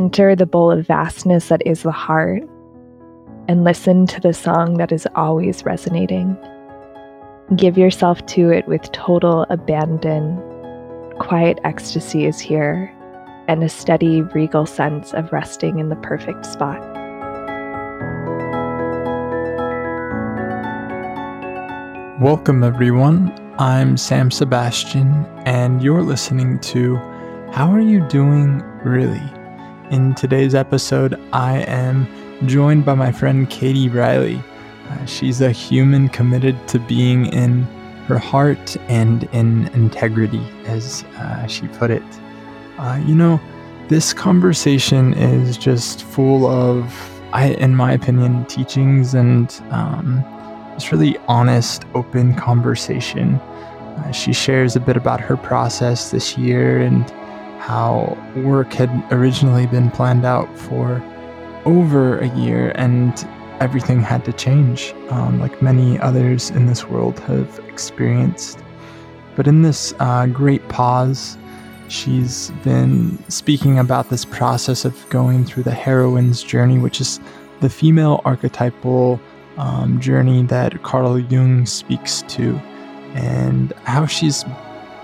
Enter the bowl of vastness that is the heart and listen to the song that is always resonating. Give yourself to it with total abandon. Quiet ecstasy is here, and a steady, regal sense of resting in the perfect spot. Welcome, everyone. I'm Sam Sebastian, and you're listening to How Are You Doing Really? In today's episode, I am joined by my friend Katie Riley. Uh, she's a human committed to being in her heart and in integrity, as uh, she put it. Uh, you know, this conversation is just full of, I, in my opinion, teachings and um, it's really honest, open conversation. Uh, she shares a bit about her process this year and how work had originally been planned out for over a year and everything had to change, um, like many others in this world have experienced. But in this uh, great pause, she's been speaking about this process of going through the heroine's journey, which is the female archetypal um, journey that Carl Jung speaks to, and how she's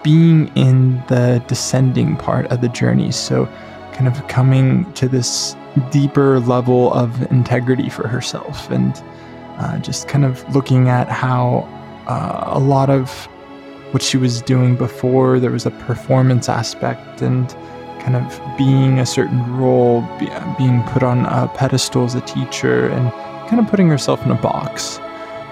being in the descending part of the journey. So, kind of coming to this deeper level of integrity for herself, and uh, just kind of looking at how uh, a lot of what she was doing before there was a performance aspect and kind of being a certain role, be, being put on a pedestal as a teacher, and kind of putting herself in a box.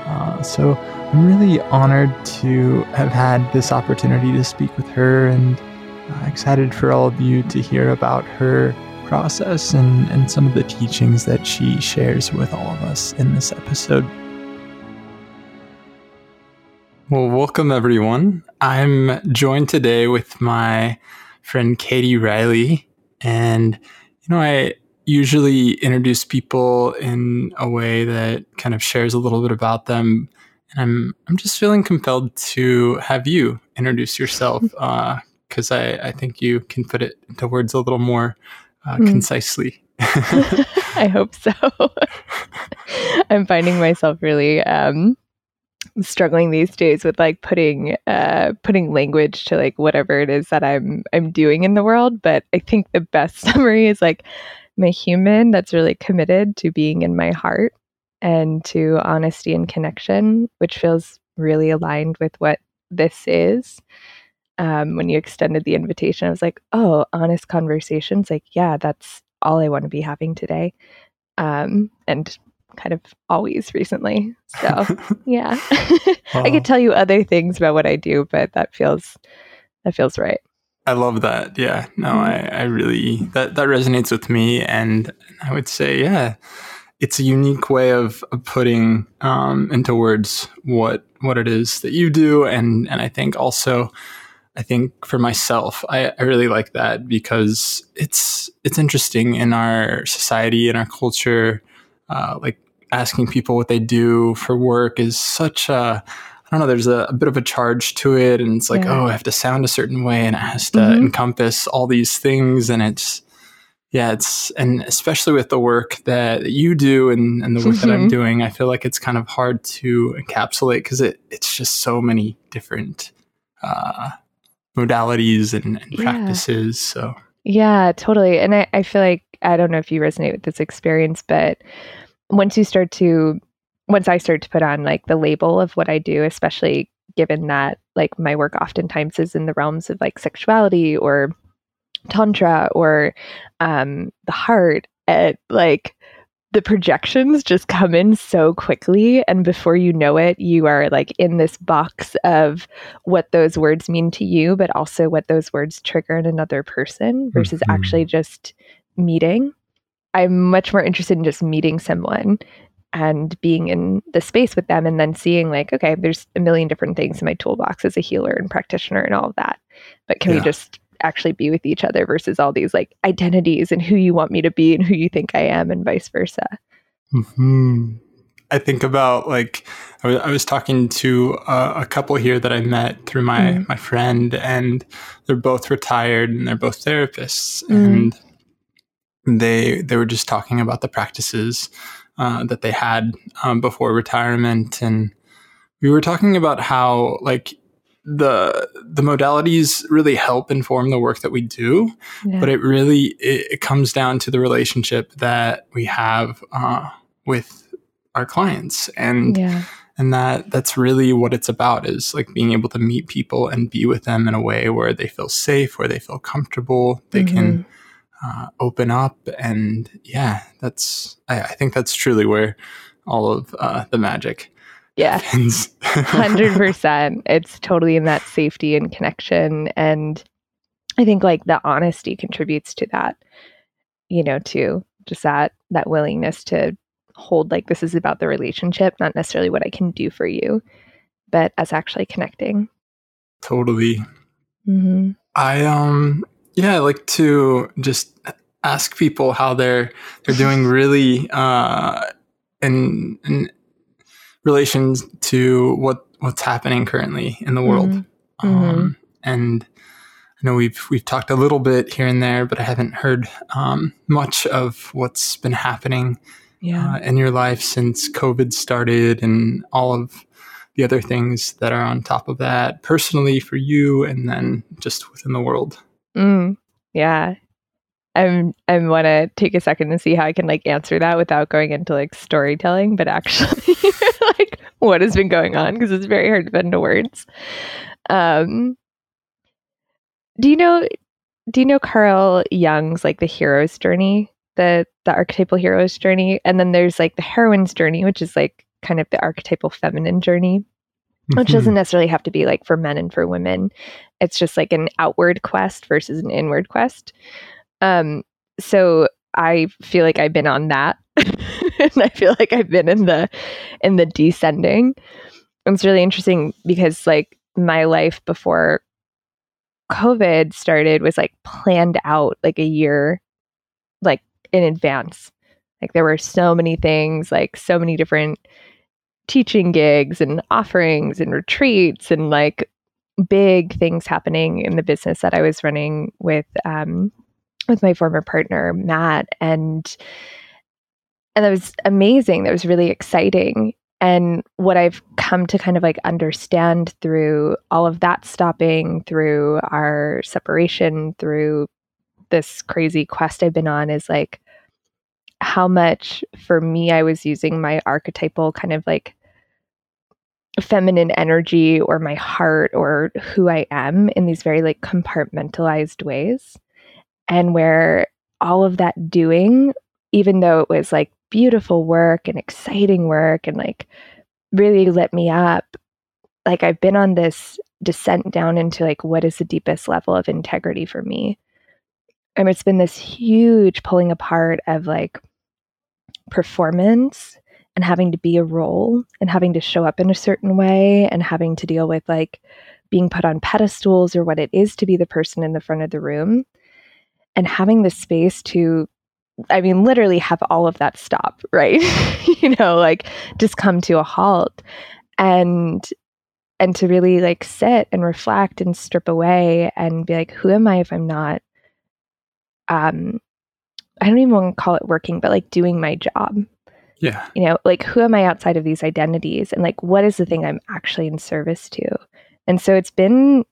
Uh, so I'm really honored to have had this opportunity to speak with her and uh, excited for all of you to hear about her process and, and some of the teachings that she shares with all of us in this episode. Well, welcome everyone. I'm joined today with my friend Katie Riley. And, you know, I usually introduce people in a way that kind of shares a little bit about them and I'm I'm just feeling compelled to have you introduce yourself because uh, I I think you can put it into words a little more uh, mm. concisely. I hope so. I'm finding myself really um, struggling these days with like putting uh, putting language to like whatever it is that I'm I'm doing in the world. But I think the best summary is like I'm a human that's really committed to being in my heart and to honesty and connection, which feels really aligned with what this is. Um, when you extended the invitation, I was like, oh, honest conversations. Like, yeah, that's all I want to be having today. Um, and kind of always recently. So, yeah, I could tell you other things about what I do, but that feels that feels right. I love that. Yeah, no, mm-hmm. I, I really that that resonates with me, and I would say, yeah, it's a unique way of, of putting um, into words what what it is that you do, and and I think also, I think for myself, I, I really like that because it's it's interesting in our society in our culture, uh, like asking people what they do for work is such a I don't know, there's a, a, bit of a charge to it. And it's like, yeah. oh, I have to sound a certain way and it has to mm-hmm. encompass all these things. And it's, yeah, it's and especially with the work that you do and, and the work mm-hmm. that I'm mm-hmm. doing, I feel like it's kind of hard to encapsulate because it it's just so many different uh, modalities and, and yeah. practices. So yeah, totally. And I, I feel like I don't know if you resonate with this experience, but once you start to once I start to put on like the label of what I do, especially given that like my work oftentimes is in the realms of like sexuality or tantra or um, the heart at like the projections just come in so quickly and before you know it you are like in this box of what those words mean to you but also what those words trigger in another person versus mm-hmm. actually just meeting i'm much more interested in just meeting someone and being in the space with them and then seeing like okay there's a million different things in my toolbox as a healer and practitioner and all of that but can yeah. we just actually be with each other versus all these like identities and who you want me to be and who you think I am and vice versa. Mm-hmm. I think about like I was, I was talking to a, a, couple here that I met through my mm. my friend, and they're both retired and they're both therapists, mm. and they they were just talking about the practices uh, that they had um, before retirement, and we were talking about how like the the modalities really help inform the work that we do, yeah. but it really it, it, comes down to the relationship that we have uh, with our clients and. Yeah and that that's really what it's about is like being able to meet people and be with them in a way where they feel safe where they feel comfortable they mm-hmm. can uh, open up. And yeah that's I, I, think that's truly where all of uh, the magic yeah. 100% it's totally in that safety and connection. And i think like the honesty contributes to that you know too just that that willingness to hold like this is about the relationship not necessarily what i can do for you but as actually connecting. Totally. Mm-hmm. i um yeah, I like to just ask people how they're they're doing really uh, in in relation to what what's happening currently in the world. Mm-hmm. Um, mm-hmm. and I know we've we've talked a little bit here and there, but I haven't heard um, much of what's been happening yeah. uh, in your life since COVID started, and all of the other things that are on top of that, personally for you, and then just within the world. Mm, yeah. I'm I want to take a second and see how I can like answer that without going into like storytelling, but actually like what has been going on because it's very hard to put into words. Um do you know do you know Carl Jung's like the hero's journey, the the archetypal hero's journey, and then there's like the heroine's journey, which is like kind of the archetypal feminine journey which doesn't mm-hmm. necessarily have to be like for men and for women. It's just like an outward quest versus an inward quest. Um, so I feel like I've been on that, and I feel like I've been in the in the descending. It's really interesting because like my life before COVID started was like planned out like a year, like in advance. Like there were so many things, like so many different teaching gigs and offerings and retreats and like big things happening in the business that I was running with um, with my former partner Matt. And and that was amazing. That was really exciting. And what I've come to kind of like understand through all of that stopping through our separation through this crazy quest I've been on is like how much for me I was using my archetypal kind of like feminine energy or my heart or who I am in these very like compartmentalized ways. And where all of that doing, even though it was like beautiful work and exciting work and like really lit me up, like I've been on this descent down into like what is the deepest level of integrity for me. And it's been this huge pulling apart of like performance and having to be a role and having to show up in a certain way and having to deal with like being put on pedestals or what it is to be the person in the front of the room and having the space to I mean, literally have all of that stop, right? you know, like just come to a halt and and to really like sit and reflect and strip away and be like, who am I if I'm not um I don't even want to call it working, but like doing my job. Yeah. You know, like who am I outside of these identities and like what is the thing I'm actually in service to? And so it's been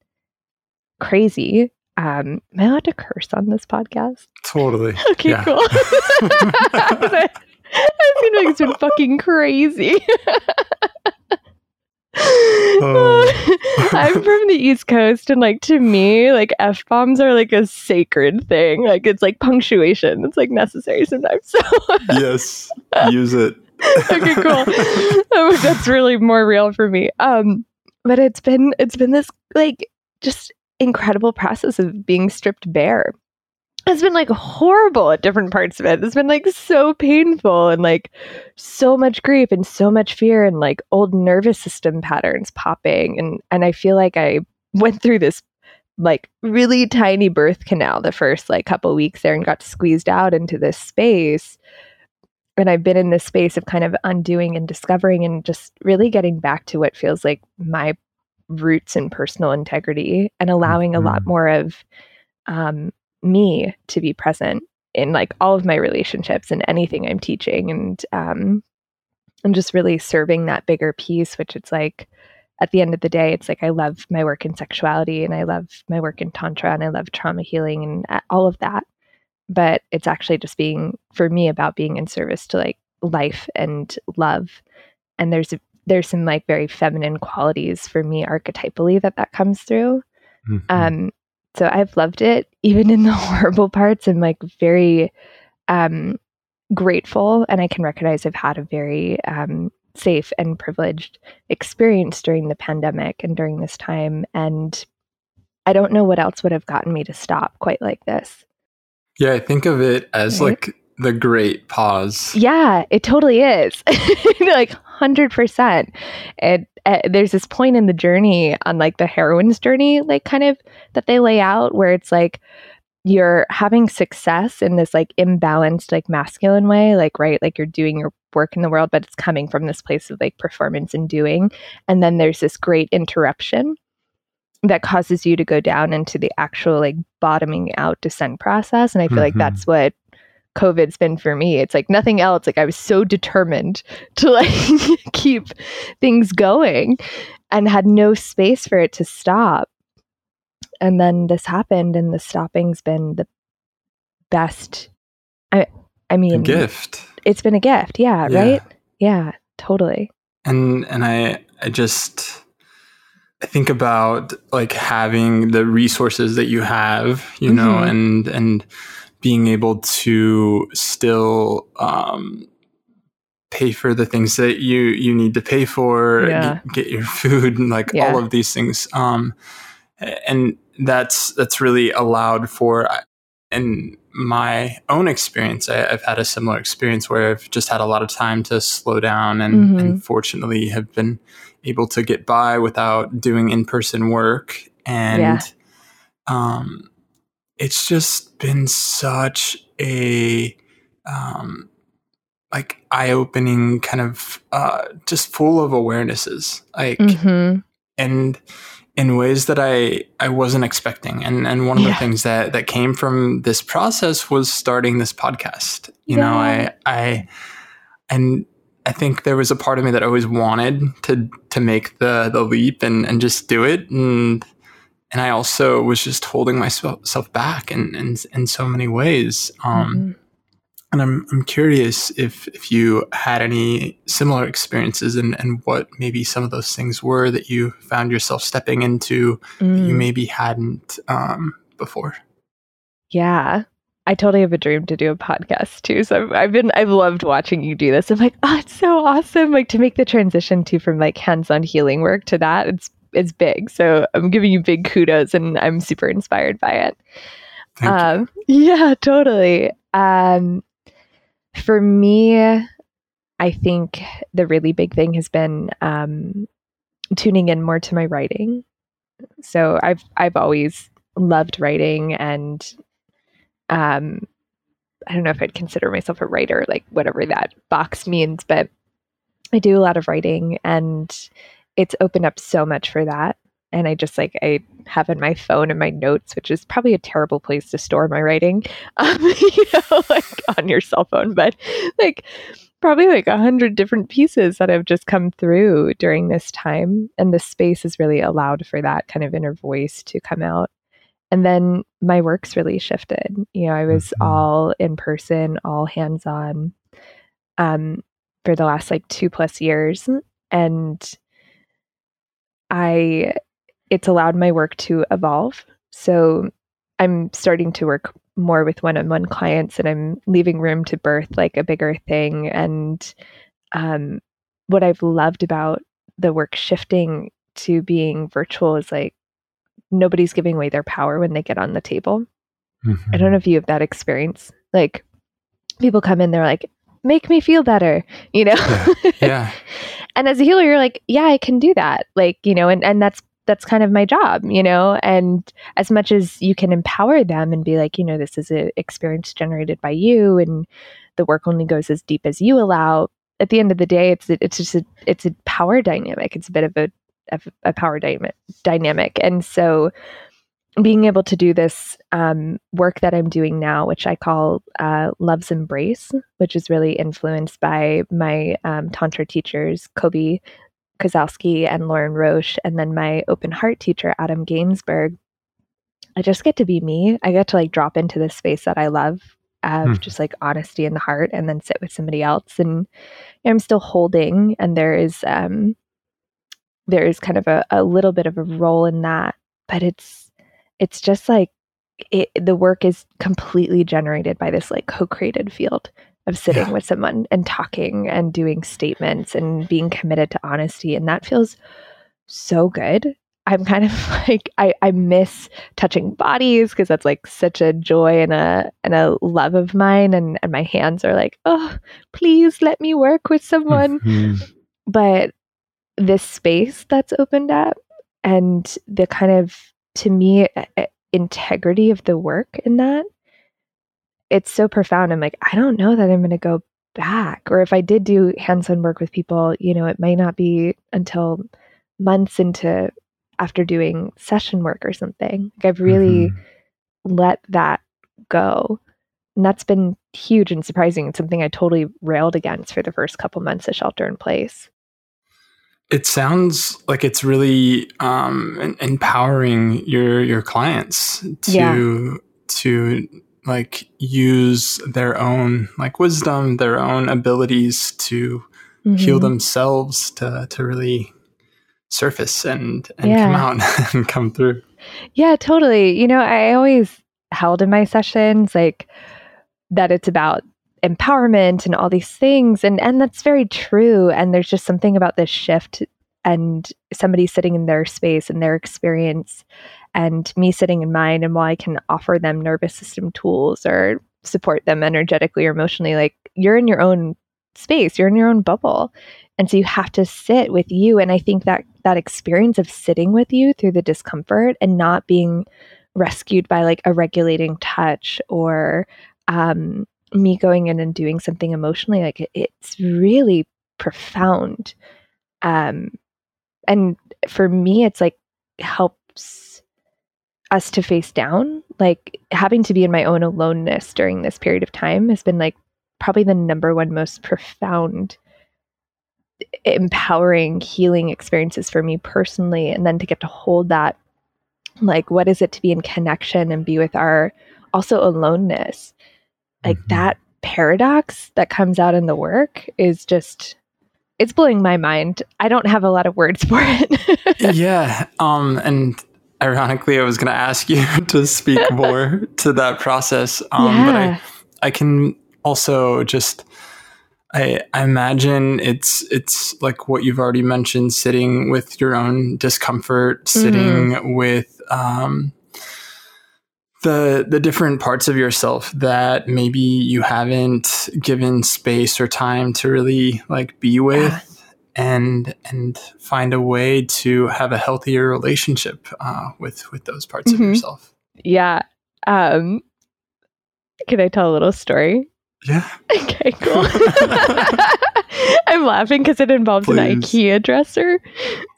crazy. Um, am I allowed to curse on this podcast? Totally. Okay, yeah. cool. I feel like it's been fucking crazy. Oh. I'm from the East Coast, and like to me, like f bombs are like a sacred thing. Like it's like punctuation. It's like necessary sometimes. So yes, use it. okay, cool. Oh, that's really more real for me. Um, but it's been it's been this like just incredible process of being stripped bare it's been like horrible at different parts of it. It's been like so painful and like so much grief and so much fear and like old nervous system patterns popping. And and I feel like I went through this like really tiny birth canal the first like couple weeks there and got squeezed out into this space. And I've been in this space of kind of undoing and discovering and just really getting back to what feels like my roots and personal integrity and allowing mm-hmm. a lot mm-hmm. more of um me to be present in like all of my relationships and anything I'm teaching and um and just really serving that bigger piece which it's like at the end of the day it's like I love my work in sexuality and I love my work in tantra and I love trauma healing and uh, all of that. But it's actually just being for me about being in service to like life and love. And there's a, there's some like very feminine qualities for me archetypally that that comes through. Mm-hmm. um so I've loved it even in the horrible parts. I'm like very um, grateful, and I can recognize I've had a very um, safe and privileged experience during the pandemic and during this time. And I don't know what else would have gotten me to stop quite like this. Yeah, I think of it as right? like the great pause. Yeah, it totally is. like 100%. And uh, there's this point in the journey on like the heroine's journey, like kind of that they lay out where it's like you're having success in this like imbalanced, like masculine way, like, right, like you're doing your work in the world, but it's coming from this place of like performance and doing. And then there's this great interruption that causes you to go down into the actual like bottoming out descent process. And I feel mm-hmm. like that's what COVID's been for me. It's like nothing else. Like I was so determined to like keep things going and had no space for it to stop. And then this happened and the stopping's been the best I I mean a gift. It's been a gift. Yeah, yeah, right? Yeah, totally. And and I I just I think about like having the resources that you have, you mm-hmm. know, and and being able to still um, pay for the things that you you need to pay for, yeah. get, get, your food, and like yeah. all of these things. Um, and that's that's really allowed for. In my own experience, I, have had a similar experience where I've just had a lot of time to slow down, and, mm-hmm. and fortunately have been able to get by without doing in person work. And yeah. um, it's just been such a um, like eye-opening kind of uh, just full of awarenesses like mm-hmm. and in ways that I I wasn't expecting and and one of yeah. the things that that came from this process was starting this podcast you yeah. know I I and I think there was a part of me that always wanted to to make the the leap and and just do it and and I also was just holding myself back in in, in so many ways. Um, mm-hmm. And I'm I'm curious if if you had any similar experiences and and what maybe some of those things were that you found yourself stepping into mm. that you mm. maybe hadn't um, before. Yeah, I totally have a dream to do a podcast too. So I've, I've, been, I've loved watching you do this. I'm like, oh, it's so awesome. Like to make the transition to from like hands-on healing work to that. It's is big. So I'm giving you big kudos and I'm super inspired by it. Um, yeah, totally. Um, for me, I think the really big thing has been um, tuning in more to my writing. So I've I've always loved writing and um, I don't know if I'd consider myself a writer, like whatever that box means, but I do a lot of writing and it's opened up so much for that and I just like I have in my phone and my notes, which is probably a terrible place to store my writing, um, you know, like on your cell phone, but like probably like a hundred different pieces that have just come through during this time, and the space has really allowed for that kind of inner voice to come out. And then my work's really shifted. You know, I was mm-hmm. all in person, all hands on, um, for the last like two plus years, and I it's allowed my work to evolve. So I'm starting to work more with one-on-one clients and I'm leaving room to birth like a bigger thing and um, what I've loved about the work shifting to being virtual is like nobody's giving away their power when they get on the table. Mm-hmm. I don't know if you have that experience. Like people come in, they're like, make me feel better, you know? Yeah. yeah. and as a healer, you're like, yeah, I can do that. Like, you know, and, and that's that's kind of my job, you know? And as much as you can empower them and be like, you know, this is an experience generated by you and the work only goes as deep as you allow, at the end of the day, it's it's just a it's a power dynamic. It's a bit of a a, a power dynamic. And so being able to do this um, work that I'm doing now, which I call uh, Love's Embrace, which is really influenced by my um, Tantra teachers, Kobe Kozowski and Lorin Roche, and then my open heart teacher, Adam Gainsberg. I just get to be me. I get to like drop into this space that I love of hmm. just like honesty in the heart and then sit with somebody else. And I'm still holding, and there is, um, there is kind of a, a little bit of a role in that, but it's, it's just like it, the work is completely generated by this like co-created field of sitting yeah. with someone and talking and doing statements and being committed to honesty and that feels so good i'm kind of like i, I miss touching bodies because that's like such a joy and a and a love of mine and and my hands are like oh please let me work with someone mm-hmm. but this space that's opened up and the kind of to me integrity of the work in that it's so profound. I'm like i don't know that i'm going to go back. Or if i did do hands-on work with people you know it might not be until months into after doing session work or something. Like i've really mm-hmm. let that go. And that's been huge and surprising. It's something i totally railed against for the first couple months of shelter in place it sounds like it's really um, empowering your your clients to yeah. to like use their own like wisdom, their own abilities to mm-hmm. heal themselves to to really surface and and yeah. come out and come through. Yeah, totally. You know, I always held in my sessions like that it's about empowerment and all these things. And and that's very true. And there's just something about this shift and somebody sitting in their space and their experience and me sitting in mine and while I can offer them nervous system tools or support them energetically or emotionally. Like you're in your own space. You're in your own bubble. And so you have to sit with you. And i think that that experience of sitting with you through the discomfort and not being rescued by like a regulating touch or um, me going in and doing something emotionally like it, it's really profound. Um and for me it's like helps us to face down. Like having to be in my own aloneness during this period of time has been like probably the number one most profound empowering healing experiences for me personally and then to get to hold that like what is it to be in connection and be with our also aloneness like mm-hmm. that paradox that comes out in the work is just it's blowing my mind. I don't have a lot of words for it. yeah. Um and ironically I was going to ask you to speak more to that process. Um yeah. but I I can also just I, I imagine it's it's like what you've already mentioned, sitting with your own discomfort, sitting mm-hmm. with um, the the different parts of yourself that maybe you haven't given space or time to really like be with and and find a way to have a healthier relationship uh, with with those parts mm-hmm. of yourself. Yeah. Um can i tell a little story? Yeah. Okay cool. I'm laughing because it involves Please. an ikea dresser.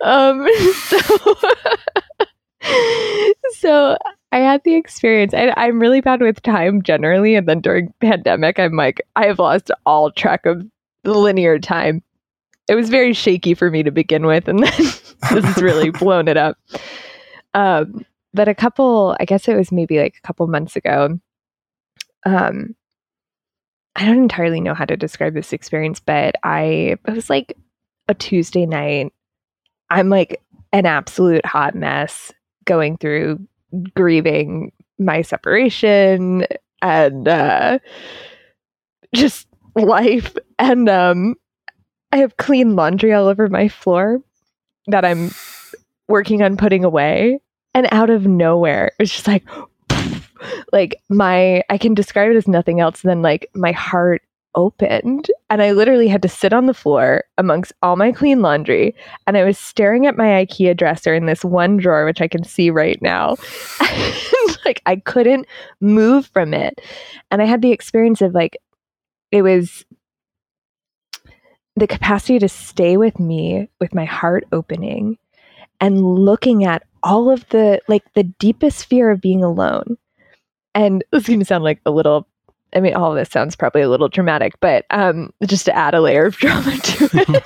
Um so so I had the experience. I, I'm really bad with time generally, and then during pandemic, I'm like I have lost all track of the linear time. It was very shaky for me to begin with, and then this has really blown it up. Um, but a couple, I guess it was maybe like a couple months ago. Um, I don't entirely know how to describe this experience, but I it was like a Tuesday night. I'm like an absolute hot mess going through grieving my separation and uh, just life. And um, I have clean laundry all over my floor that I'm working on putting away. And out of nowhere, it's just like, like my, I can describe it as nothing else than like my heart opened and I literally had to sit on the floor amongst all my clean laundry and I was staring at my IKEA dresser in this one drawer which I can see right now. like I couldn't move from it. And I had the experience of like it was the capacity to stay with me with my heart opening and looking at all of the like the deepest fear of being alone. And this is going to sound like a little I mean, all of this sounds probably a little dramatic, but um, just to add a layer of drama to it.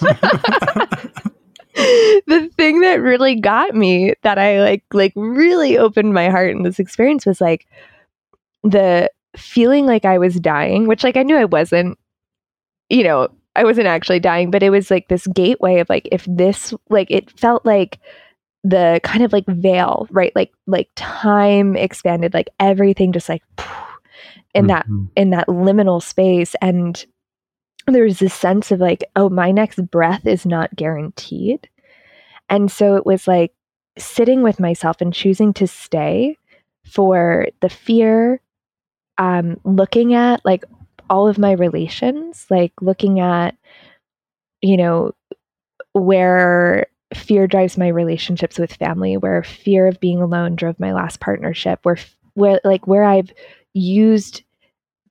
the thing that really got me that I like like really opened my heart in this experience was like the feeling like I was dying, which like I knew I wasn't, you know, I wasn't actually dying, but it was like this gateway of like if this like it felt like the kind of like veil, right? Like like time expanded, like everything just like in that mm-hmm. in that liminal space and there was this sense of like oh my next breath is not guaranteed and so it was like sitting with myself and choosing to stay for the fear um looking at like all of my relations like looking at you know where fear drives my relationships with family where fear of being alone drove my last partnership where where like where i've used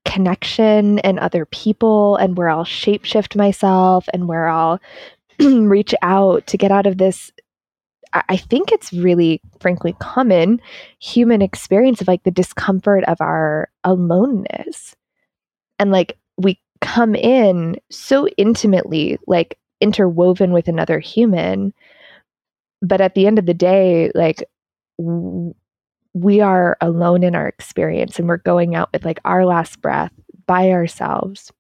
connection and other people and where I'll shapeshift myself and where I'll reach out to get out of this I think it's really, frankly, common human experience of like the discomfort of our aloneness. And like we come in so intimately, like interwoven with another human. But at the end of the day, like we are alone in our experience and we're going out with like our last breath by ourselves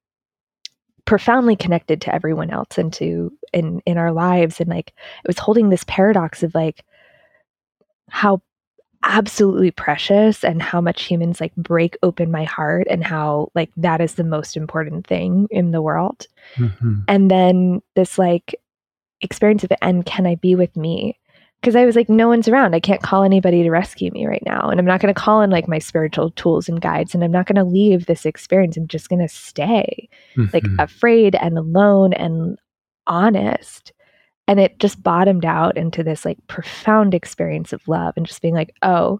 profoundly connected to everyone else and to in in our lives. And like it was holding this paradox of like how absolutely precious and how much humans like break open my heart and how like that is the most important thing in the world. Mm-hmm. and then this like experience of and can i be with me because I was like, no one's around. I can't call anybody to rescue me right now. And I'm not going to call in like my spiritual tools and guides. And I'm not going to leave this experience. I'm just going to stay mm-hmm. like afraid and alone and honest. And it just bottomed out into this like profound experience of love and just being like, oh,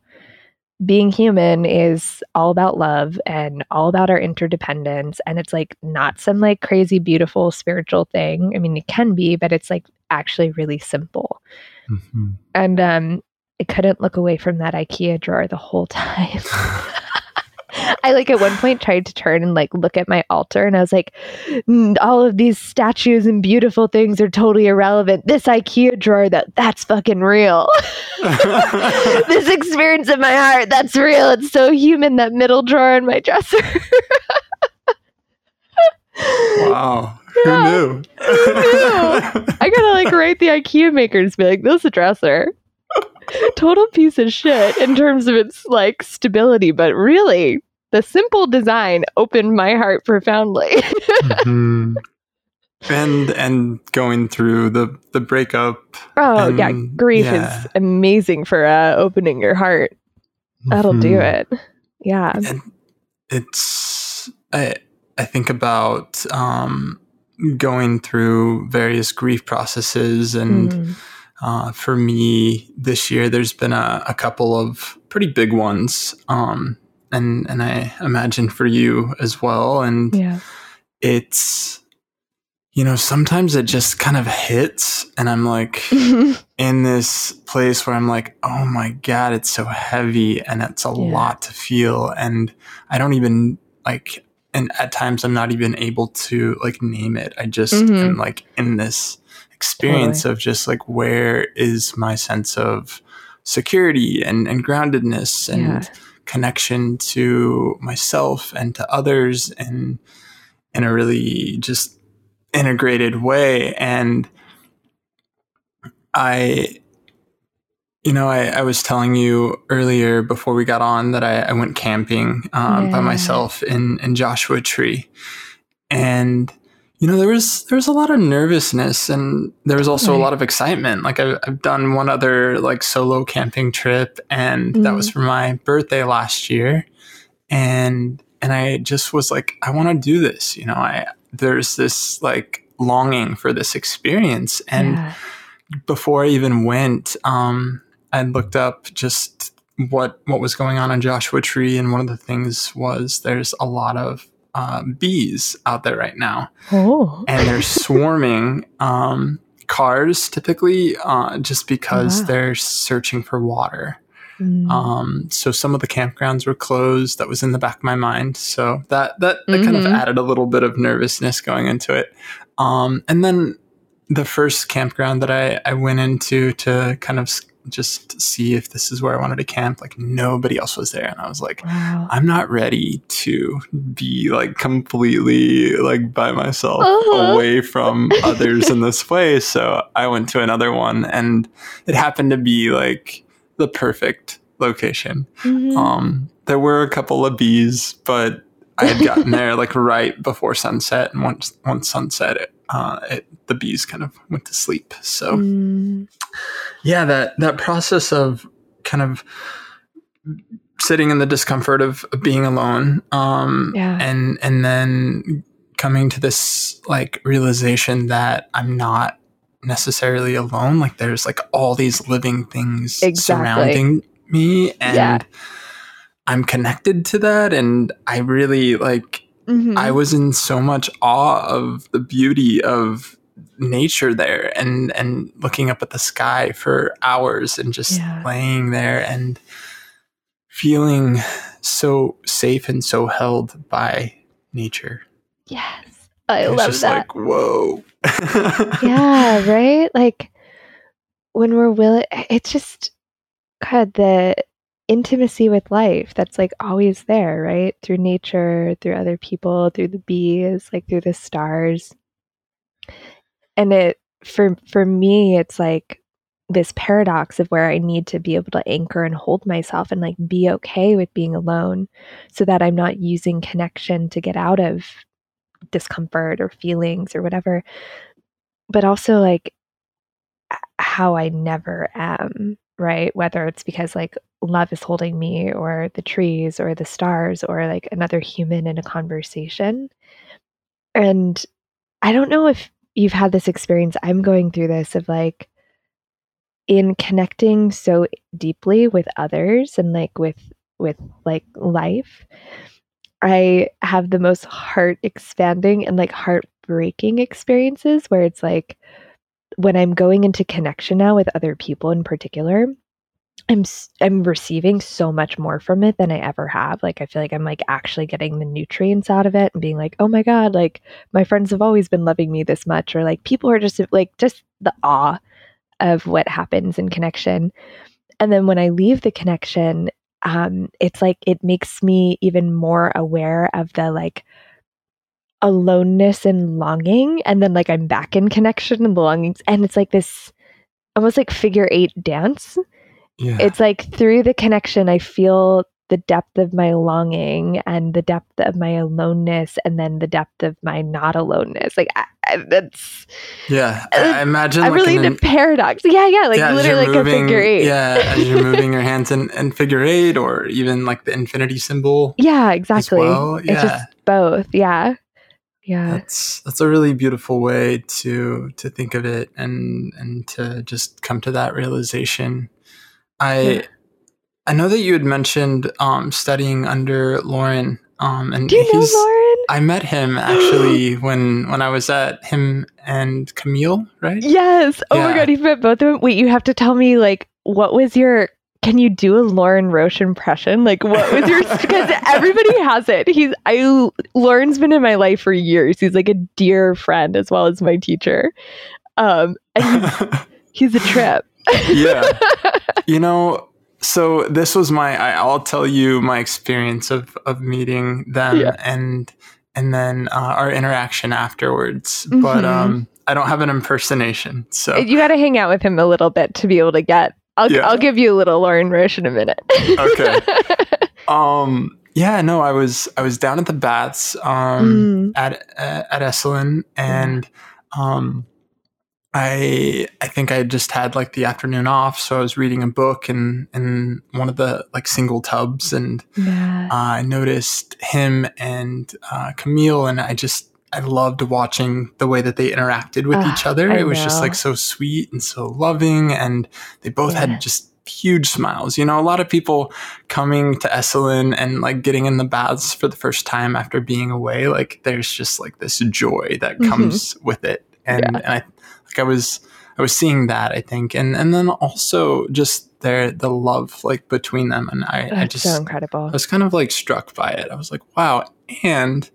being human is all about love and all about our interdependence. And it's like not some like crazy, beautiful spiritual thing. I mean, it can be, but it's like actually really simple. Mm-hmm. And um, I couldn't look away from that IKEA drawer the whole time. I like at one point tried to turn and like look at my altar and I was like, all of these statues and beautiful things are totally irrelevant. This IKEA drawer that that's fucking real. this experience in my heart, that's real. It's so human, that middle drawer in my dresser. Wow. Who knew? Who knew? I gotta like write the IKEA makers be like, this dresser. Total piece of shit in terms of its like stability, but really the simple design opened my heart profoundly. mm-hmm. And and going through the the breakup. Oh and, yeah, grief yeah. is amazing for uh, opening your heart. That'll mm-hmm. do it. Yeah. And it's I I think about um going through various grief processes and mm. uh, for me this year there's been a, a couple of pretty big ones um, and and i imagine for you as well and yeah. it's you know sometimes it just kind of hits and i'm like in this place where i'm like oh my god it's so heavy and it's a yeah. lot to feel and i don't even like and at times I'm not even able to like name it. I just mm-hmm. am like in this experience totally. of just like where is my sense of security and, and groundedness and yeah. connection to myself and to others and in a really just integrated way. And I you know, I, I, was telling you earlier before we got on that I, I went camping um, yeah. by myself in, in Joshua Tree, and you know there was there was a lot of nervousness and there was also right. a lot of excitement. Like I've, I've, done one other like solo camping trip, and mm-hmm. that was mm-hmm. for my birthday last year, and and I just was like, I want to do this. You know, I there's this like longing for this experience, and yeah. before I even went, um, I looked up just what what was going on in Joshua Tree, and one of the things was there's a lot of uh, bees out there right now, oh. and they're swarming. Um, cars typically, uh, just because wow. they're searching for water. Mm. Um, so some of the campgrounds were closed. That was in the back of my mind. So that that, that kind of Mhm. added a little bit of nervousness going into it. Um, and then the first campground that I, I went into to kind of just see if this is where I wanted to camp, like nobody else was there, and I was like, wow. I'm not ready to be like completely like by myself Uh-huh. away from others in this place. So I went to another one and it happened to be like the perfect location. Mhm. Um there were a couple of bees, but I had gotten there like right before sunset and once once sunset it, uh it, the bees kind of went to sleep. So Mm. Yeah that that process of kind of sitting in the discomfort of, of being alone um Yeah. and and then coming to this like realization that i'm not necessarily alone like there's like all these living things Exactly. surrounding me and Yeah. i'm connected to that and i really like Mhm. I was in so much awe of the beauty of nature there and and looking up at the sky for hours and just Yeah. laying there and feeling so safe and so held by nature. yes. I It was love just that. like whoa. yeah, right? Like when we're willing, it's just God, the intimacy with life that's like always there, right? Through nature, through other people, through the bees, like through the stars. And it for for me, it's like this paradox of where I need to be able to anchor and hold myself and like be okay with being alone so that I'm not using connection to get out of discomfort or feelings or whatever but also like how I never am, right? Whether it's because like love is holding me or the trees or the stars or like another human in a conversation. And I don't know if you've had this experience. I'm going through this of like in connecting so deeply with others and like with with like life I have the most heart expanding and like heartbreaking experiences where it's like when I'm going into connection now with other people in particular, I'm I'm receiving so much more from it than I ever have. Like I feel like I'm like actually getting the nutrients out of it and being like, "Oh my god, like my friends have always been loving me this much," or like people are just like just the awe of what happens in connection. And then when I leave the connection, um, it's like it makes me even more aware of the like aloneness and longing. And then like I'm back in connection and longings. And it's like this almost like figure eight dance. Yeah. It's like through the connection, I feel the depth of my longing and the depth of my aloneness and then the depth of my not aloneness. Like I, I, that's yeah. I I imagine I'm like really into paradox. Yeah, yeah, like yeah, literally like a figure eight. Yeah, as you're moving your hands in, in figure eight or even like the infinity symbol. Yeah, exactly. well, It's yeah. just both. Yeah. Yeah. That's that's a really beautiful way to to think of it and and to just come to that realization. I Yeah. I know that you had mentioned um, studying under Lorin, um, and Do you know. Lorin? I met him actually when when I was at him and Camille, right? Yes. Oh my god, you've met both of them. Wait, you have to tell me like what was your can you do a Lorin Roche impression? Like what was your because everybody has it. He's I Lorin's been in my life for years. He's like a dear friend as well as my teacher. Um and he's, he's a trip. yeah. You know, so this was my I, I'll tell you my experience of of meeting them Yeah. and and then uh, our interaction afterwards. But Mhm. um I don't have an impersonation. So You got to hang out with him a little bit to be able to get I'll Yeah. I'll give you a little Lorin Roche in a minute. Okay. um yeah, no, I was I was down at the baths um Mm. at at Esalen and um I I think I just had like the afternoon off, so I was reading a book in in one of the like single tubs, and Yeah. uh, I noticed him and uh, Camille, and I just I loved watching the way that they interacted with Ah, each other. I it was just like so sweet and so loving, and they both Yeah. had just huge smiles. You know, a lot of people coming to Esalen and like getting in the baths for the first time after being away, like there's just like this joy that Mhm. comes with it. And, Yeah. and I like I was I was seeing that I think, and and then also just their the love like between them, and I I just so incredible. I was kind of like struck by it. I was like, wow, and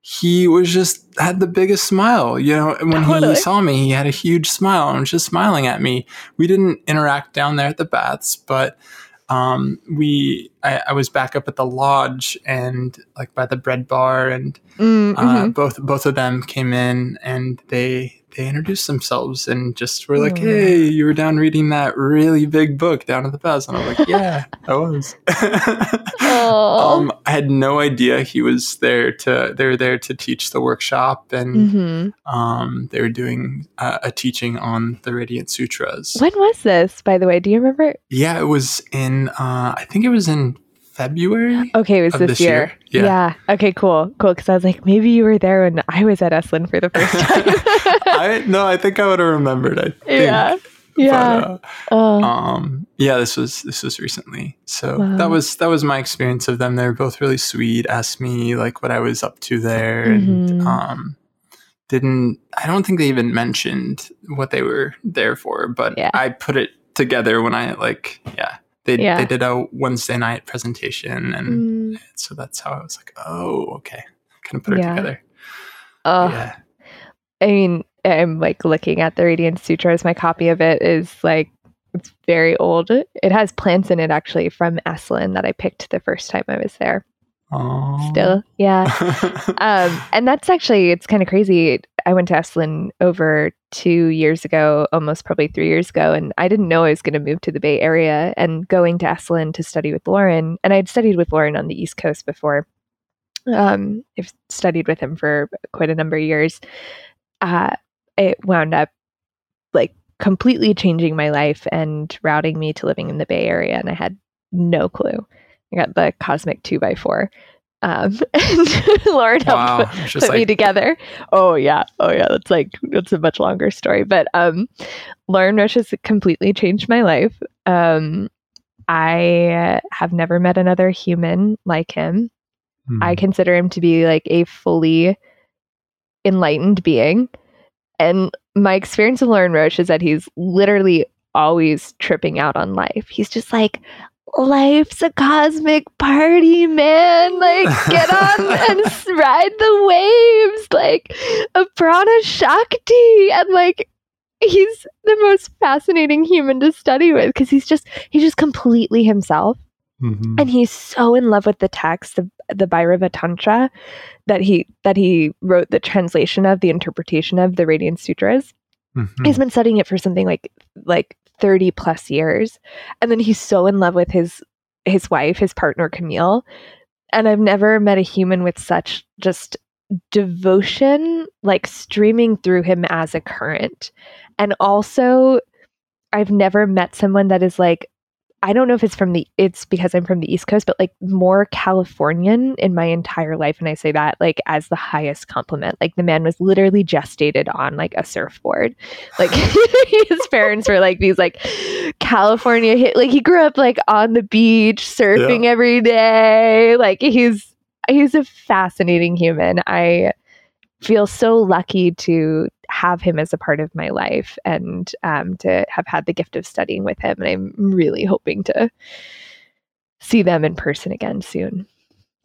he was just had the biggest smile. You know, when Totally. he saw me, he had a huge smile and was just smiling at me. We didn't interact down there at the baths, but um, we I, I was back up at the lodge and like by the bread bar, and Mm, uh, mhm. both both of them came in and they they introduced themselves and just were like, Aw. "Hey, you were down reading that really big book down at the baths," and I'm like, "Yeah, I was." Um, I had no idea he was there to. They were there to teach the workshop, and Mhm. um, they were doing uh, a teaching on the Radiant Sutras. When was this, by the way? Do you remember? Yeah, it was in. Uh, I think it was in February. Okay, it was this, this year. year? Yeah. Okay, cool. Cool. Because I was like, maybe you were there when I was at Esalen for the first time. I no, I think I would have remembered. I think. yeah. But, Yeah. uh, Oh, um yeah this was this was recently so Wow. that was that was my experience of them they're both really sweet asked me like what i was up to there and Mhm. um didn't i don't think they even mentioned what they were there for but Yeah. i put it together when i like yeah they, Yeah. they did a wednesday night presentation and Mm. so that's how i was like oh okay kind of put it Yeah. together Oh, yeah I mean, I'm like looking at the Radiant Sutras. My copy of it is like it's very old. It has plants in it actually from Esalen that I picked the first time I was there. Aw. Still, yeah. um, and that's actually it's kind of crazy. I went to Esalen over two years ago, almost probably three years ago, and I didn't know I was going to move to the Bay Area. And going to Esalen to study with Lorin, and I'd studied with Lorin on the East Coast before. Um, I've studied with him for quite a number of years. Uh, it wound up like completely changing my life and routing me to living in the Bay Area, and I had no clue. I got the cosmic two by four. Um, and Lorin helped wow put, just me together. Oh yeah, oh yeah. That's like that's a much longer story. But um, Lorin Roche has completely changed my life. Um, I have never met another human like him. I hmm. consider him to be like a fully enlightened being. And my experience with Lorin Roche is that he's literally always tripping out on life. He's just like, life's a cosmic party, man. Like, get on and ride the waves, like a prana shakti. And like, he's the most fascinating human to study with because he's just, he's just completely himself Mhm. and he's so in love with the text the, the Bhairava Tantra that he that he wrote the translation of the interpretation of the Radiant Sutras. Mhm. He's been studying it for something like like 30 plus years and then he's so in love with his his wife his partner Camille and I've never met a human with such just devotion like streaming through him as a current and also I've never met someone that is like I don't know if it's from the it's because I'm from the East Coast, but like more Californian in my entire life. And I say that like as the highest compliment. Like the man was literally gestated on like a surfboard. Like his parents were like these like California hit like he grew up like on the beach surfing every day. Like he's he's a fascinating human. I feel so lucky to have him as a part of my life and um, to have had the gift of studying with him. And I'm really hoping to see them in person again soon.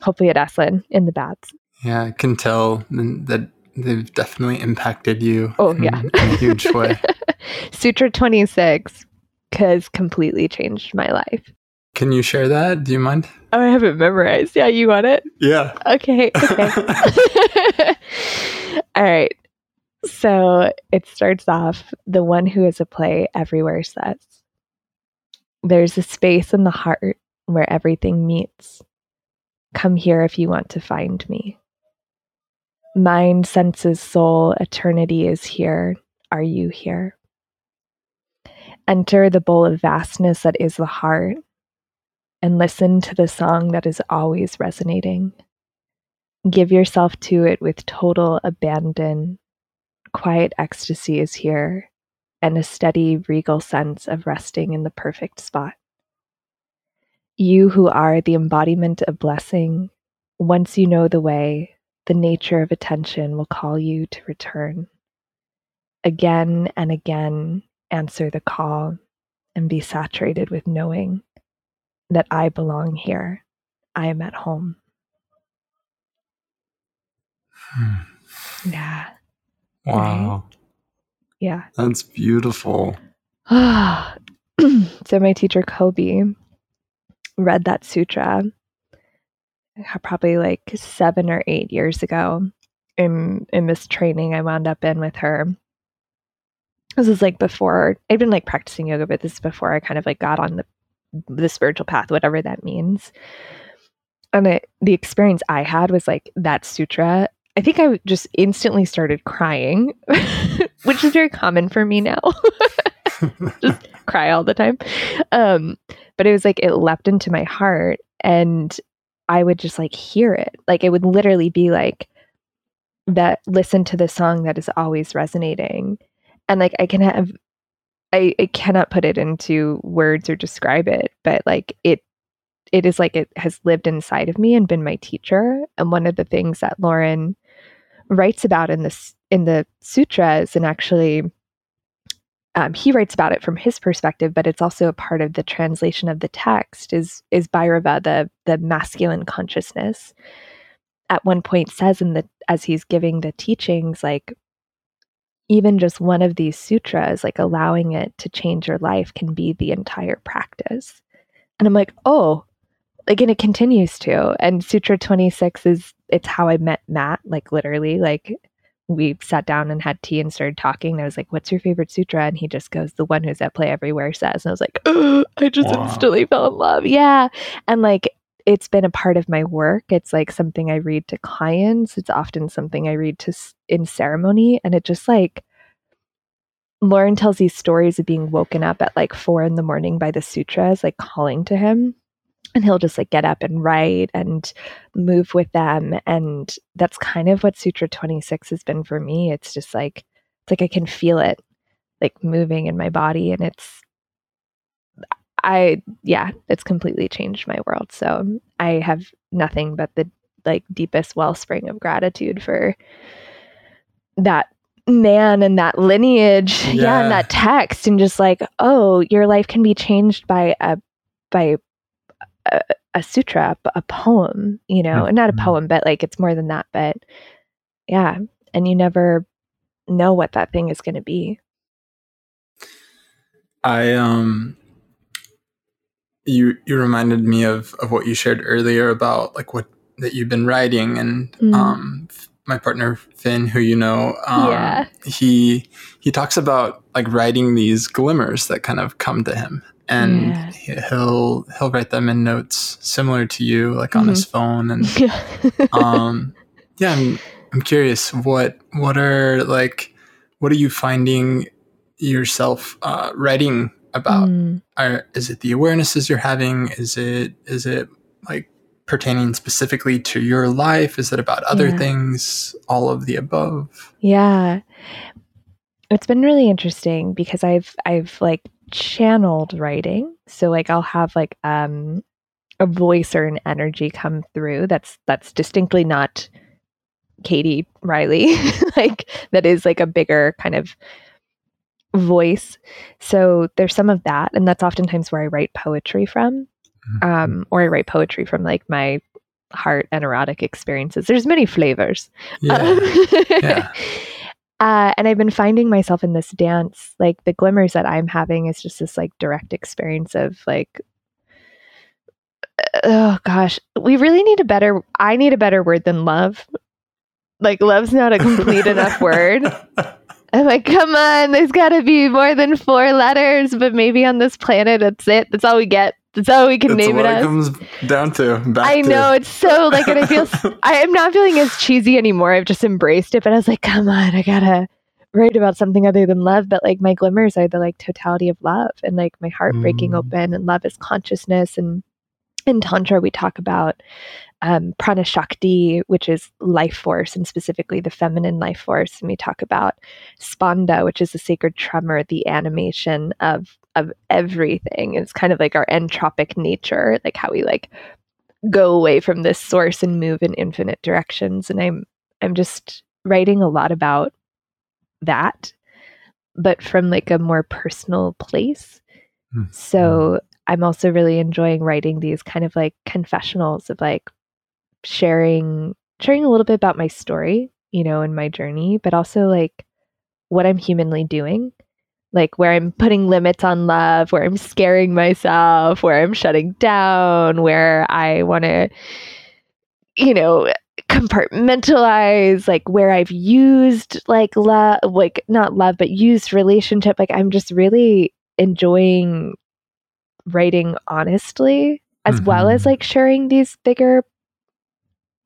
Hopefully at Esalen in the bats. Yeah, I can tell that they've definitely impacted you. Oh, in, yeah. in a huge way. Sutra 26 has completely changed my life. Can you share that? Do you mind? Oh, I have it memorized. Yeah, you want it? Yeah. Okay. Okay. All right. So it starts off the one who is a play everywhere says, There's a space in the heart where everything meets. Come here if you want to find me. Mind, senses, soul, eternity is here. Are you here? Enter the bowl of vastness that is the heart and listen to the song that is always resonating. Give yourself to it with total abandon. Quiet ecstasy is here, and a steady, regal sense of resting in the perfect spot. You who are the embodiment of blessing, once you know the way, the nature of attention will call you to return. again and again answer the call and be saturated with knowing that I belong here. I am at home. Hmm. Yeah. Wow. Right? Yeah. That's beautiful. so my teacher Kobe read that sutra uh, probably like seven or eight years ago in in this training I wound up in with her. This is like before I'd been like practicing yoga, but this is before I kind of like got on the the spiritual path, whatever that means. And it, the experience I had was like that sutra. I think I just instantly started crying, which is very common for me now. just cry all the time. Um, but it was like it leapt into my heart and I would just like hear it. Like it would literally be like that listen to the song that is always resonating. And like I can have I, I cannot put it into words or describe it, but like it it is like it has lived inside of me and been my teacher. And one of the things that Lorin writes about in this in the sutras and actually um, he writes about it from his perspective, but it's also a part of the translation of the text. Is is Bhairava the the masculine consciousness? At one point, says in the as he's giving the teachings, like even just one of these sutras, like allowing it to change your life, can be the entire practice. And I'm like, oh, like, and it continues to. And Sutra 26 is it's how I met Matt, like literally, like we sat down and had tea and started talking. And I was like, What's your favorite sutra? And he just goes, The one who's at play everywhere says. And I was like, oh, I just wow. instantly fell in love. Yeah. And like, it's been a part of my work. It's like something I read to clients. It's often something I read to in ceremony. And it just like, Lorin tells these stories of being woken up at like four in the morning by the sutras, like calling to him and he'll just like get up and write and move with them and that's kind of what sutra 26 has been for me it's just like it's like i can feel it like moving in my body and it's i yeah it's completely changed my world so i have nothing but the like deepest wellspring of gratitude for that man and that lineage yeah. yeah and that text and just like oh your life can be changed by a by a, a sutra, a poem, you know, mm-hmm. not a poem, but like it's more than that. But yeah, and you never know what that thing is going to be. I um you you reminded me of of what you shared earlier about like what that you've been writing and mm. um my partner Finn who you know um yeah. he he talks about like writing these glimmers that kind of come to him and yeah. he'll he'll write them in notes similar to you like on mm-hmm. his phone and um yeah I'm, I'm curious what what are like what are you finding yourself uh, writing about mm. are, is it the awarenesses you're having is it is it like pertaining specifically to your life is it about other yeah. things all of the above yeah it's been really interesting because i've i've like channeled writing. So like I'll have like um a voice or an energy come through that's that's distinctly not Katie Riley. like that is like a bigger kind of voice. So there's some of that and that's oftentimes where I write poetry from. Mm-hmm. Um or I write poetry from like my heart and erotic experiences. There's many flavors. Yeah. Um, yeah. Uh, and I've been finding myself in this dance, like the glimmers that I'm having is just this like direct experience of like, oh gosh, we really need a better, I need a better word than love. Like, love's not a complete enough word. I'm like, come on, there's got to be more than four letters, but maybe on this planet, that's it. That's all we get. That's all we can That's name it as. It comes down to. I to. know it's so like, and I feel I am not feeling as cheesy anymore. I've just embraced it, but I was like, come on, I gotta write about something other than love. But like, my glimmers are the like totality of love, and like my heart mm. breaking open, and love is consciousness. And in tantra, we talk about um, prana shakti, which is life force, and specifically the feminine life force. And we talk about spanda, which is the sacred tremor, the animation of of everything. It's kind of like our entropic nature, like how we like go away from this source and move in infinite directions. And I'm I'm just writing a lot about that. but from like a more personal place. Mm. So I'm also really enjoying writing these kind of like confessionals of like sharing sharing a little bit about my story, you know, and my journey, but also like what I'm humanly doing. Like where I'm putting limits on love, where I'm scaring myself, where I'm shutting down, where I want to you know, compartmentalize like where I've used like love, like not love, but used relationship. Like I'm just really enjoying writing honestly as mm-hmm. well as like sharing these bigger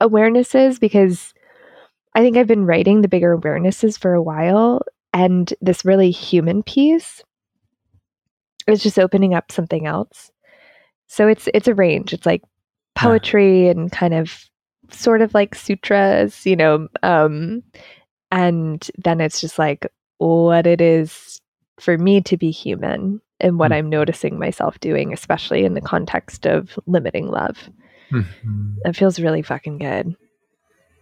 awarenesses because I think I've been writing the bigger awarenesses for a while and this really human piece is just opening up something else. So it's it's a range. It's like poetry yeah. and kind of sort of like sutras, you know, um, and then it's just like what it is for me to be human and what mm-hmm. I'm noticing myself doing, especially in the context of limiting love. Mm-hmm. It feels really fucking good.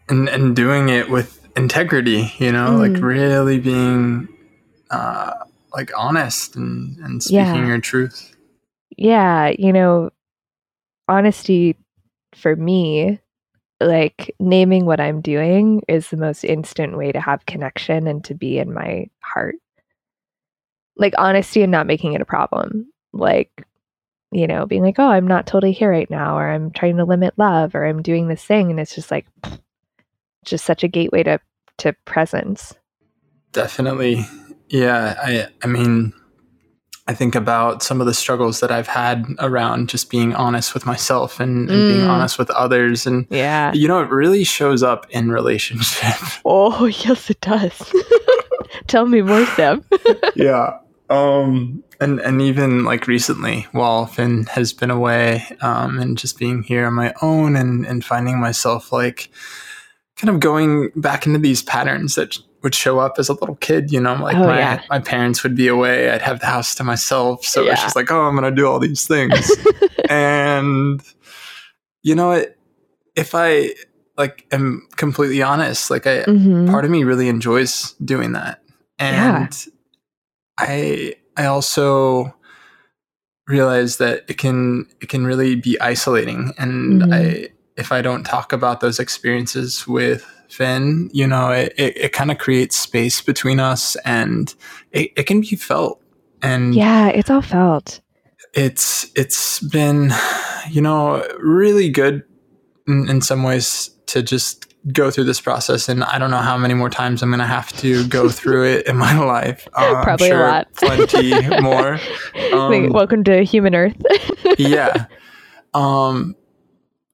And and doing it with integrity, you know, mm. like really being uh like honest and, and speaking yeah. your truth. Yeah, you know, honesty for me like naming what I'm doing is the most instant way to have connection and to be in my heart. Like honesty and not making it a problem. Like, you know, being like, oh, I'm not totally here right now, or I'm trying to limit love, or I'm doing this thing. And it's just like, just such a gateway to, to presence. Definitely. Yeah. I, I mean, I think about some of the struggles that I've had around just being honest with myself and, and mm. being honest with others. And, yeah, you know, it really shows up in relationship. Oh, yes, it does. Tell me more, Sam. yeah. Um, and, and even like recently while Finn has been away, um, and just being here on my own and, and finding myself like kind of going back into these patterns that would show up as a little kid, you know, like oh, my, yeah. my parents would be away. I'd have the house to myself. So yeah. it's just like, oh, I'm going to do all these things. and, you know, it, if I like am completely honest, like I, mm-hmm. part of me really enjoys doing that. And yeah. I, I also realize that it can, it can really be isolating. And mm-hmm. I, if I don't talk about those experiences with Finn, you know, it, it, it kind of creates space between us and it, it can be felt. And yeah, it's all felt. It's it's been, you know, really good in, in some ways to just go through this process and I don't know how many more times I'm going to have to go through it in my life. Uh, Probably sure a lot. plenty more. Um, Welcome to human earth. yeah. Um,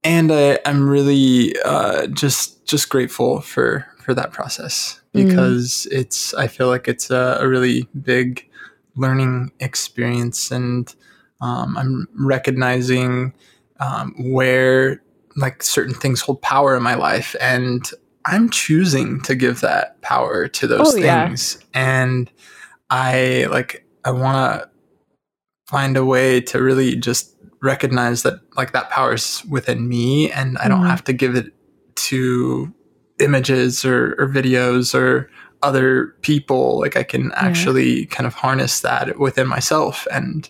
and I, I'm really uh, just just grateful for for that process mm-hmm. because mm. it's I feel like it's a, a really big learning experience, and um, I'm recognizing um, where like certain things hold power in my life, and I'm choosing to give that power to those oh, things, yeah. and I like I want to find a way to really just recognize that like that power is within me and I don't mm-hmm. have to give it to images or, or, videos or other people. Like I can actually yeah. kind of harness that within myself and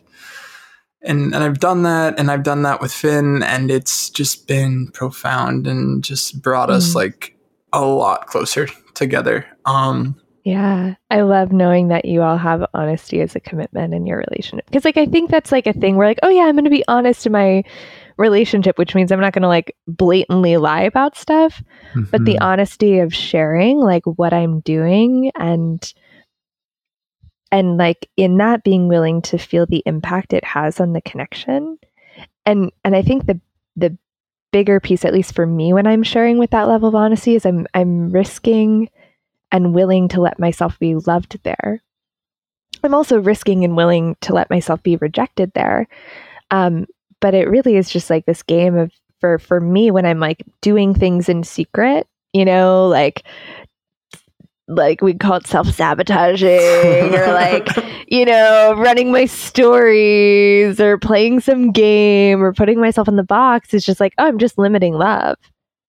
and and I've done that and I've done that with Finn and it's just been profound and just brought mm. us like a lot closer together. Um yeah. I love knowing that you all have honesty as a commitment in your relationship. Because, like, I think that's like a thing where, like, oh, yeah, I'm going to be honest in my relationship, which means I'm not going to like blatantly lie about stuff. Mm-hmm. But the mm-hmm. honesty of sharing, like, what I'm doing and, and like in that being willing to feel the impact it has on the connection. And, and I think the, the bigger piece, at least for me, when I'm sharing with that level of honesty, is I'm, I'm risking and willing to let myself be loved there. I'm also risking and willing to let myself be rejected there. Um, but it really is just like this game of for for me when I'm like doing things in secret, you know, like like we call it self sabotaging or like, you know, running my stories or playing some game or putting myself in the box It's just like, oh, I'm just limiting love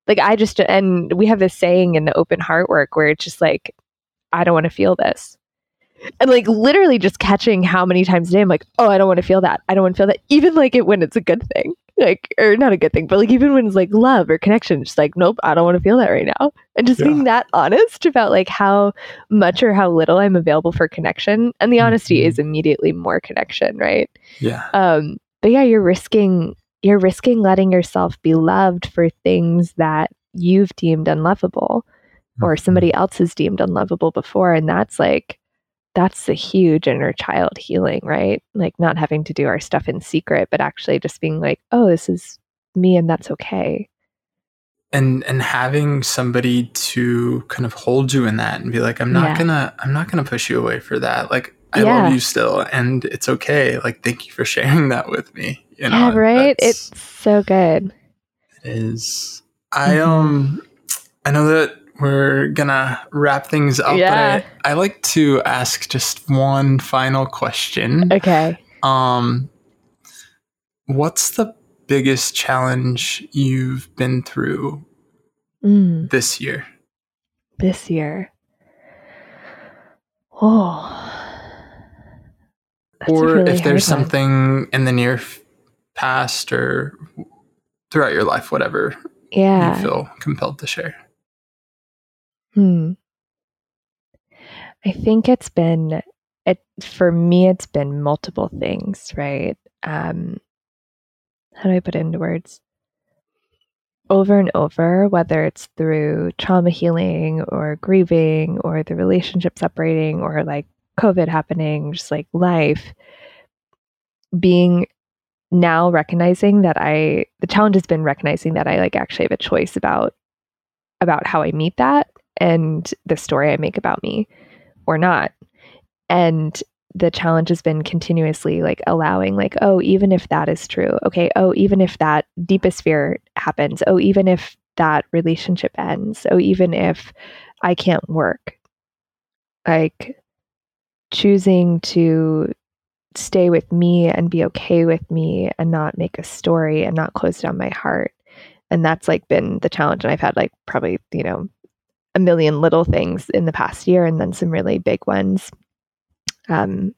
like I just and we have this saying in the open heart work where it's just like I don't want to feel this. and like literally just catching how many times a day I'm like, oh, I don't want to feel that. I don't want to feel that. Even like it when it's a good thing, like or not a good thing, but like even when it's like love or connection, just like nope, I don't want to feel that right now. And just Yeah. being that honest about like how much or how little I'm available for connection, and the honesty is immediately more connection, right? Yeah. Um, but yeah, you're risking you're risking letting yourself be loved for things that you've deemed unlovable or Mhm. somebody else has deemed unlovable before and that's like that's the huge inner child healing right like not having to do our stuff in secret but actually just being like oh this is me and that's okay and and having somebody to kind of hold you in that and be like i'm not Yeah. gonna i'm not gonna push you away for that like i Yeah. love you still and it's okay. Like thank you for sharing that with me you know yeah right? it's so good. It is. I Mhm. um i know that we're gonna wrap things up Yeah. but I, I like to ask just one final question. Okay. Um what's the biggest challenge you've been through mm, this year? This year. Oh That's or really if there's hard one. something in the near past or throughout your life, whatever yeah you feel compelled to share. Hmm. I think it's been it for me it's been multiple things, right? Um how do I put it into words? Over and over, whether it's through trauma healing or grieving or the relationship separating or like COVID happening, just like life, being now recognizing that I the challenge has been recognizing that I like actually have a choice about about how I meet that and the story I make about me or not. And the challenge has been continuously like allowing, like, oh, even if that is true, okay, oh, even if that deepest fear happens, oh, even if that relationship ends, oh, even if I can't work, like choosing to stay with me and be okay with me and not make a story and not close down my heart. And that's like been the challenge. And I've had like probably, you know, a million little things in the past year and then some really big ones. Um,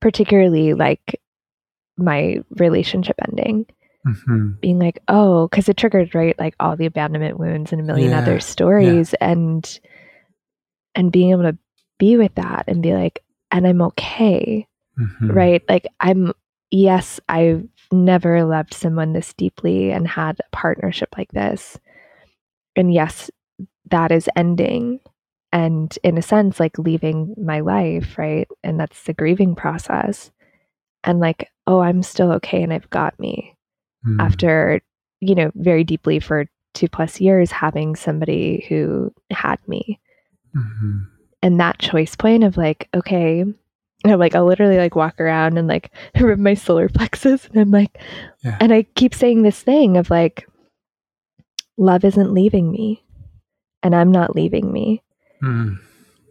particularly like my relationship ending, Mm-hmm. being like, oh, because it triggered right like all the abandonment wounds and a million Yeah, other stories, and and being able to be with that and be like, and I'm okay, Mm-hmm. right? Like I'm yes, I've never loved someone this deeply and had a partnership like this. And yes, that is ending and in a sense like leaving my life, right? And that's the grieving process. And like, oh, I'm still okay and I've got me Mm-hmm. after, you know, very deeply for 2 plus years having somebody who had me Mm-hmm. And that choice point of like, okay, and I'm like, I'll literally like walk around and like rub my solar plexus. And I'm like, Yeah. and I keep saying this thing of like, love isn't leaving me and I'm not leaving me. Mm.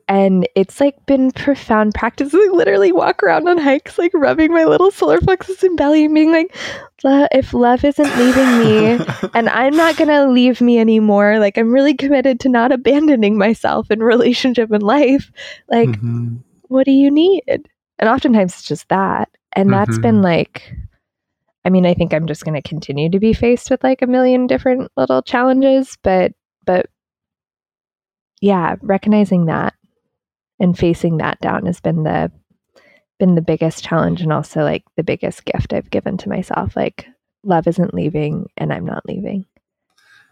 And it's like been profound practice. I literally walk around on hikes, like rubbing my little solar plexus and belly and being like, if love isn't leaving me, and I'm not going to leave me anymore. Like, I'm really committed to not abandoning myself in relationship and life. Like, Mhm. what do you need? And oftentimes it's just that. And that's Mhm. been like, I mean, I think I'm just going to continue to be faced with like a million different little challenges, but, but yeah, recognizing that and facing that down has been the, been the biggest challenge and also like the biggest gift I've given to myself. Like, love isn't leaving and I'm not leaving.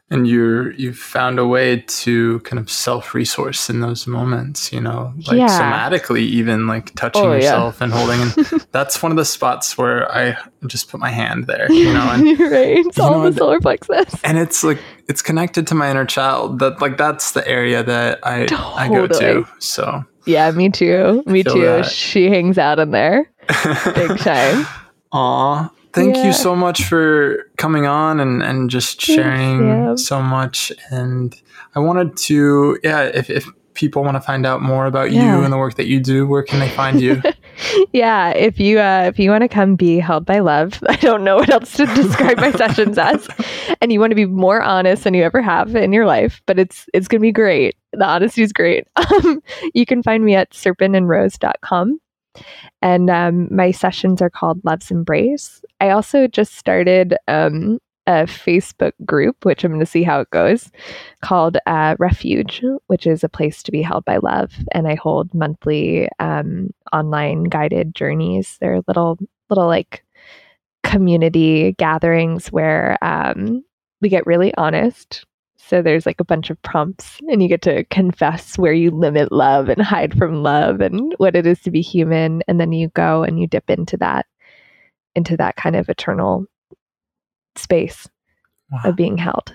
and you're you've found a way to kind of self-resource in those moments you know like Yeah. somatically even like touching Oh, yeah. yourself and holding and that's one of the spots where i just put my hand there you know and right? It's all know the solar plexus. and it's like it's connected to my inner child that like that's the area that i i go to so Yeah, me too. Me too. that. She hangs out in there. Big time. Aw. Thank Yeah. you so much for coming on and, and just Thanks, sharing so much. And I wanted to, yeah, if, if people want to find out more about Yeah. you and the work that you do, where can they find you? yeah, if you uh, if you want to come be held by love, I don't know what else to describe my sessions as, and you want to be more honest than you ever have in your life, but it's it's gonna be great. The honesty is great. Um, you can find me at serpentandrose.com. And um, my sessions are called Love's Embrace. I also just started um, a Facebook group, which I'm going to see how it goes, called uh, Refuge, which is a place to be held by love. And I hold monthly um, online guided journeys. They're little, little like community gatherings where um, we get really honest. So there's like a bunch of prompts, and you get to confess where you limit love and hide from love and what it is to be human. And then you go and you dip into that, into that kind of eternal space Wow. of being held.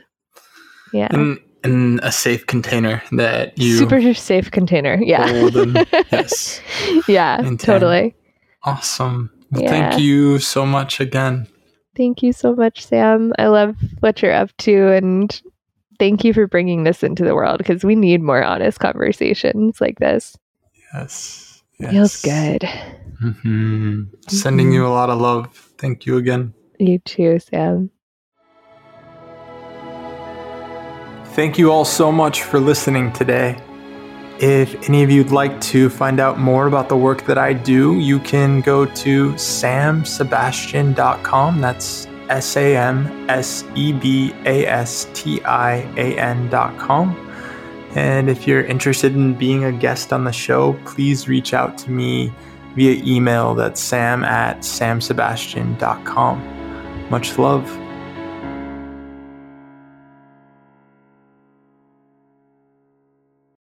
Yeah. In, in a safe container that you Super safe container. Yeah. and yes. yeah, intend. totally. Awesome. Well, Yeah. Thank you so much again. Thank you so much, Sam. I love what you're up to and thank you for bringing this into the world because we need more honest conversations like this. Yes. Feels good. hmm Sending you a lot of love. Thank you again. You too, Sam. Thank you all so much for listening today. If any of you'd like to find out more about the work that I do, you can go to samsebastian.com. That's S A M S E B A S T I A N.com. And if you're interested in being a guest on the show, please reach out to me via email. That's sam at samsebastian.com. Much love.